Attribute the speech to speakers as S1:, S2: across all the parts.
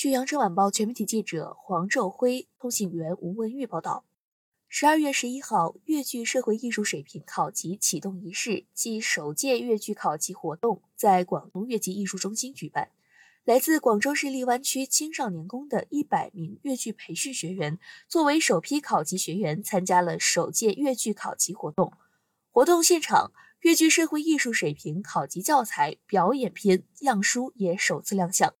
S1: 据羊城晚报全媒体记者黄昼辉、通信员吴文玉报道，十二月十一号，粤剧社会艺术水平考级启动仪式暨首届粤剧考级活动在广东粤剧艺术中心举办。来自广州市荔湾区青少年宫的一百名粤剧培训学员，作为首批考级学员，参加了首届粤剧考级活动。活动现场，粤剧社会艺术水平考级教材表演篇样书也首次亮相。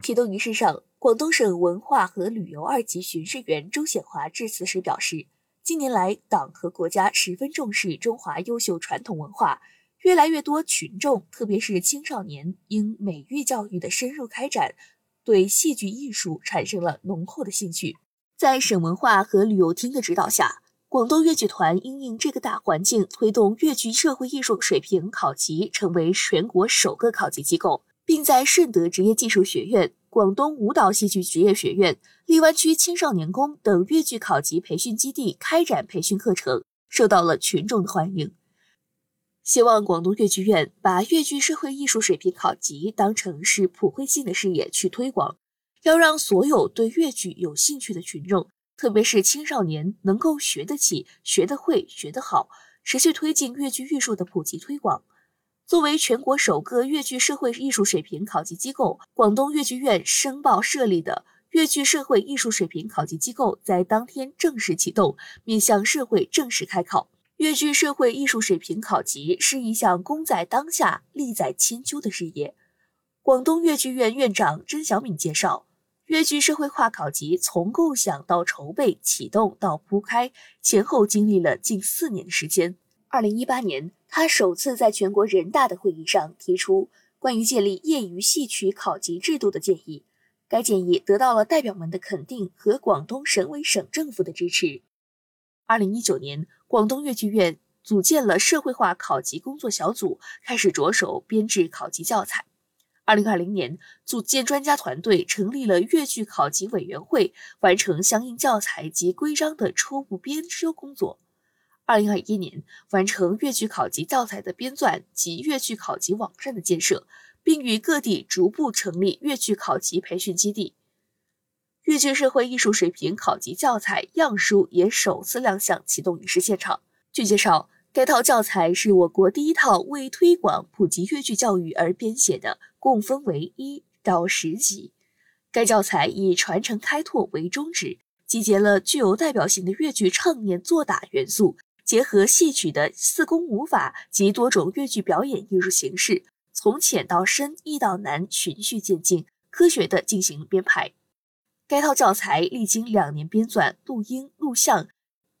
S1: 启动仪式上，广东省文化和旅游二级巡视员周显华致辞时表示，近年来，党和国家十分重视中华优秀传统文化，越来越多群众，特别是青少年，因美育教育的深入开展，对戏剧艺术产生了浓厚的兴趣。在省文化和旅游厅的指导下，广东粤剧团因应这个大环境，推动粤剧社会艺术水平考级成为全国首个考级机构。并在顺德职业技术学院、广东舞蹈戏剧职业学院、荔湾区青少年宫等粤剧考级培训基地开展培训课程，受到了群众的欢迎。希望广东粤剧院把粤剧社会艺术水平考级当成是普惠性的事业去推广，要让所有对粤剧有兴趣的群众，特别是青少年，能够学得起、学得会、学得好，持续推进粤剧艺术的普及推广。作为全国首个粤剧社会艺术水平考级机构，广东粤剧院申报设立的粤剧社会艺术水平考级机构在当天正式启动，面向社会正式开考。粤剧社会艺术水平考级是一项功在当下、利在千秋的事业。广东粤剧院院长甄小敏介绍，粤剧社会化考级从构想到筹备、启动到铺开，前后经历了近四年的时间。二零一八年。他首次在全国人大的会议上提出关于建立业余戏曲考级制度的建议，该建议得到了代表们的肯定和广东省委省政府的支持。二零一九年，广东粤剧院组建了社会化考级工作小组，开始着手编制考级教材。二零二零年，组建专家团队，成立了粤剧考级委员会，完成相应教材及规章的初步编修工作。二零二一年完成粤剧考级教材的编纂及粤剧考级网站的建设，并与各地逐步成立粤剧考级培训基地。粤剧社会艺术水平考级教材样书也首次亮相启动仪式现场。据介绍，该套教材是我国第一套为推广普及粤剧教育而编写的，共分为一到十集。该教材以传承开拓为宗旨，集结了具有代表性的粤剧唱念做打元素。结合戏曲的四功五法及多种粤剧表演艺术形式，从浅到深、易到难，循序渐进，科学地进行编排。该套教材历经两年编纂、录音、录像，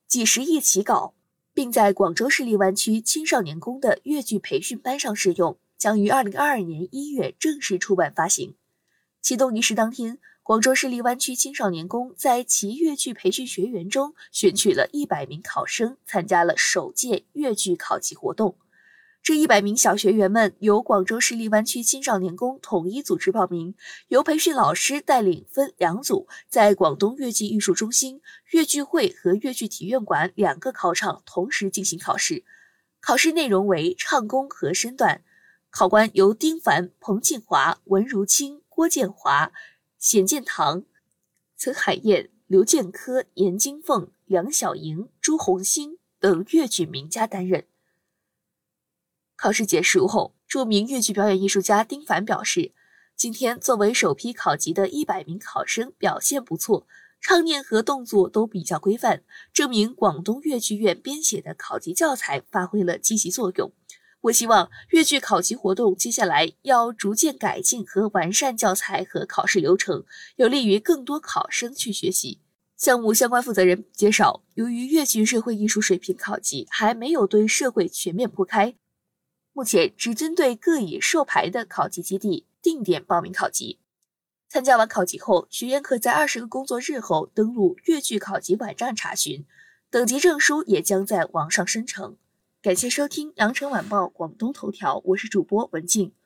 S1: 几十页起稿，并在广州市荔湾区青少年宫的粤剧培训班上试用，将于二零二二年一月正式出版发行。启动仪式当天。广州市荔湾区青少年宫在其粤剧培训学员中选取了一百名考生，参加了首届粤剧考级活动。这一百名小学员们由广州市荔湾区青少年宫统一组织报名，由培训老师带领分两组，在广东粤剧艺术中心、粤剧会和粤剧体院馆两个考场同时进行考试。考试内容为唱功和身段，考官由丁凡、彭庆华、文如清、郭建华。显建堂、岑海燕、刘建科、严金凤、梁小莹、朱红星等粤剧名家担任。考试结束后，著名粤剧表演艺术家丁凡表示：“今天作为首批考级的一百名考生表现不错，唱念和动作都比较规范，证明广东粤剧院编写的考级教材发挥了积极作用。”我希望粤剧考级活动接下来要逐渐改进和完善教材和考试流程，有利于更多考生去学习。项目相关负责人介绍，由于粤剧社会艺术水平考级还没有对社会全面铺开，目前只针对各已授牌的考级基地定点报名考级。参加完考级后，学员可在二十个工作日后登录粤剧考级网站查询，等级证书也将在网上生成。感谢收听《羊城晚报广东头条》，我是主播文静。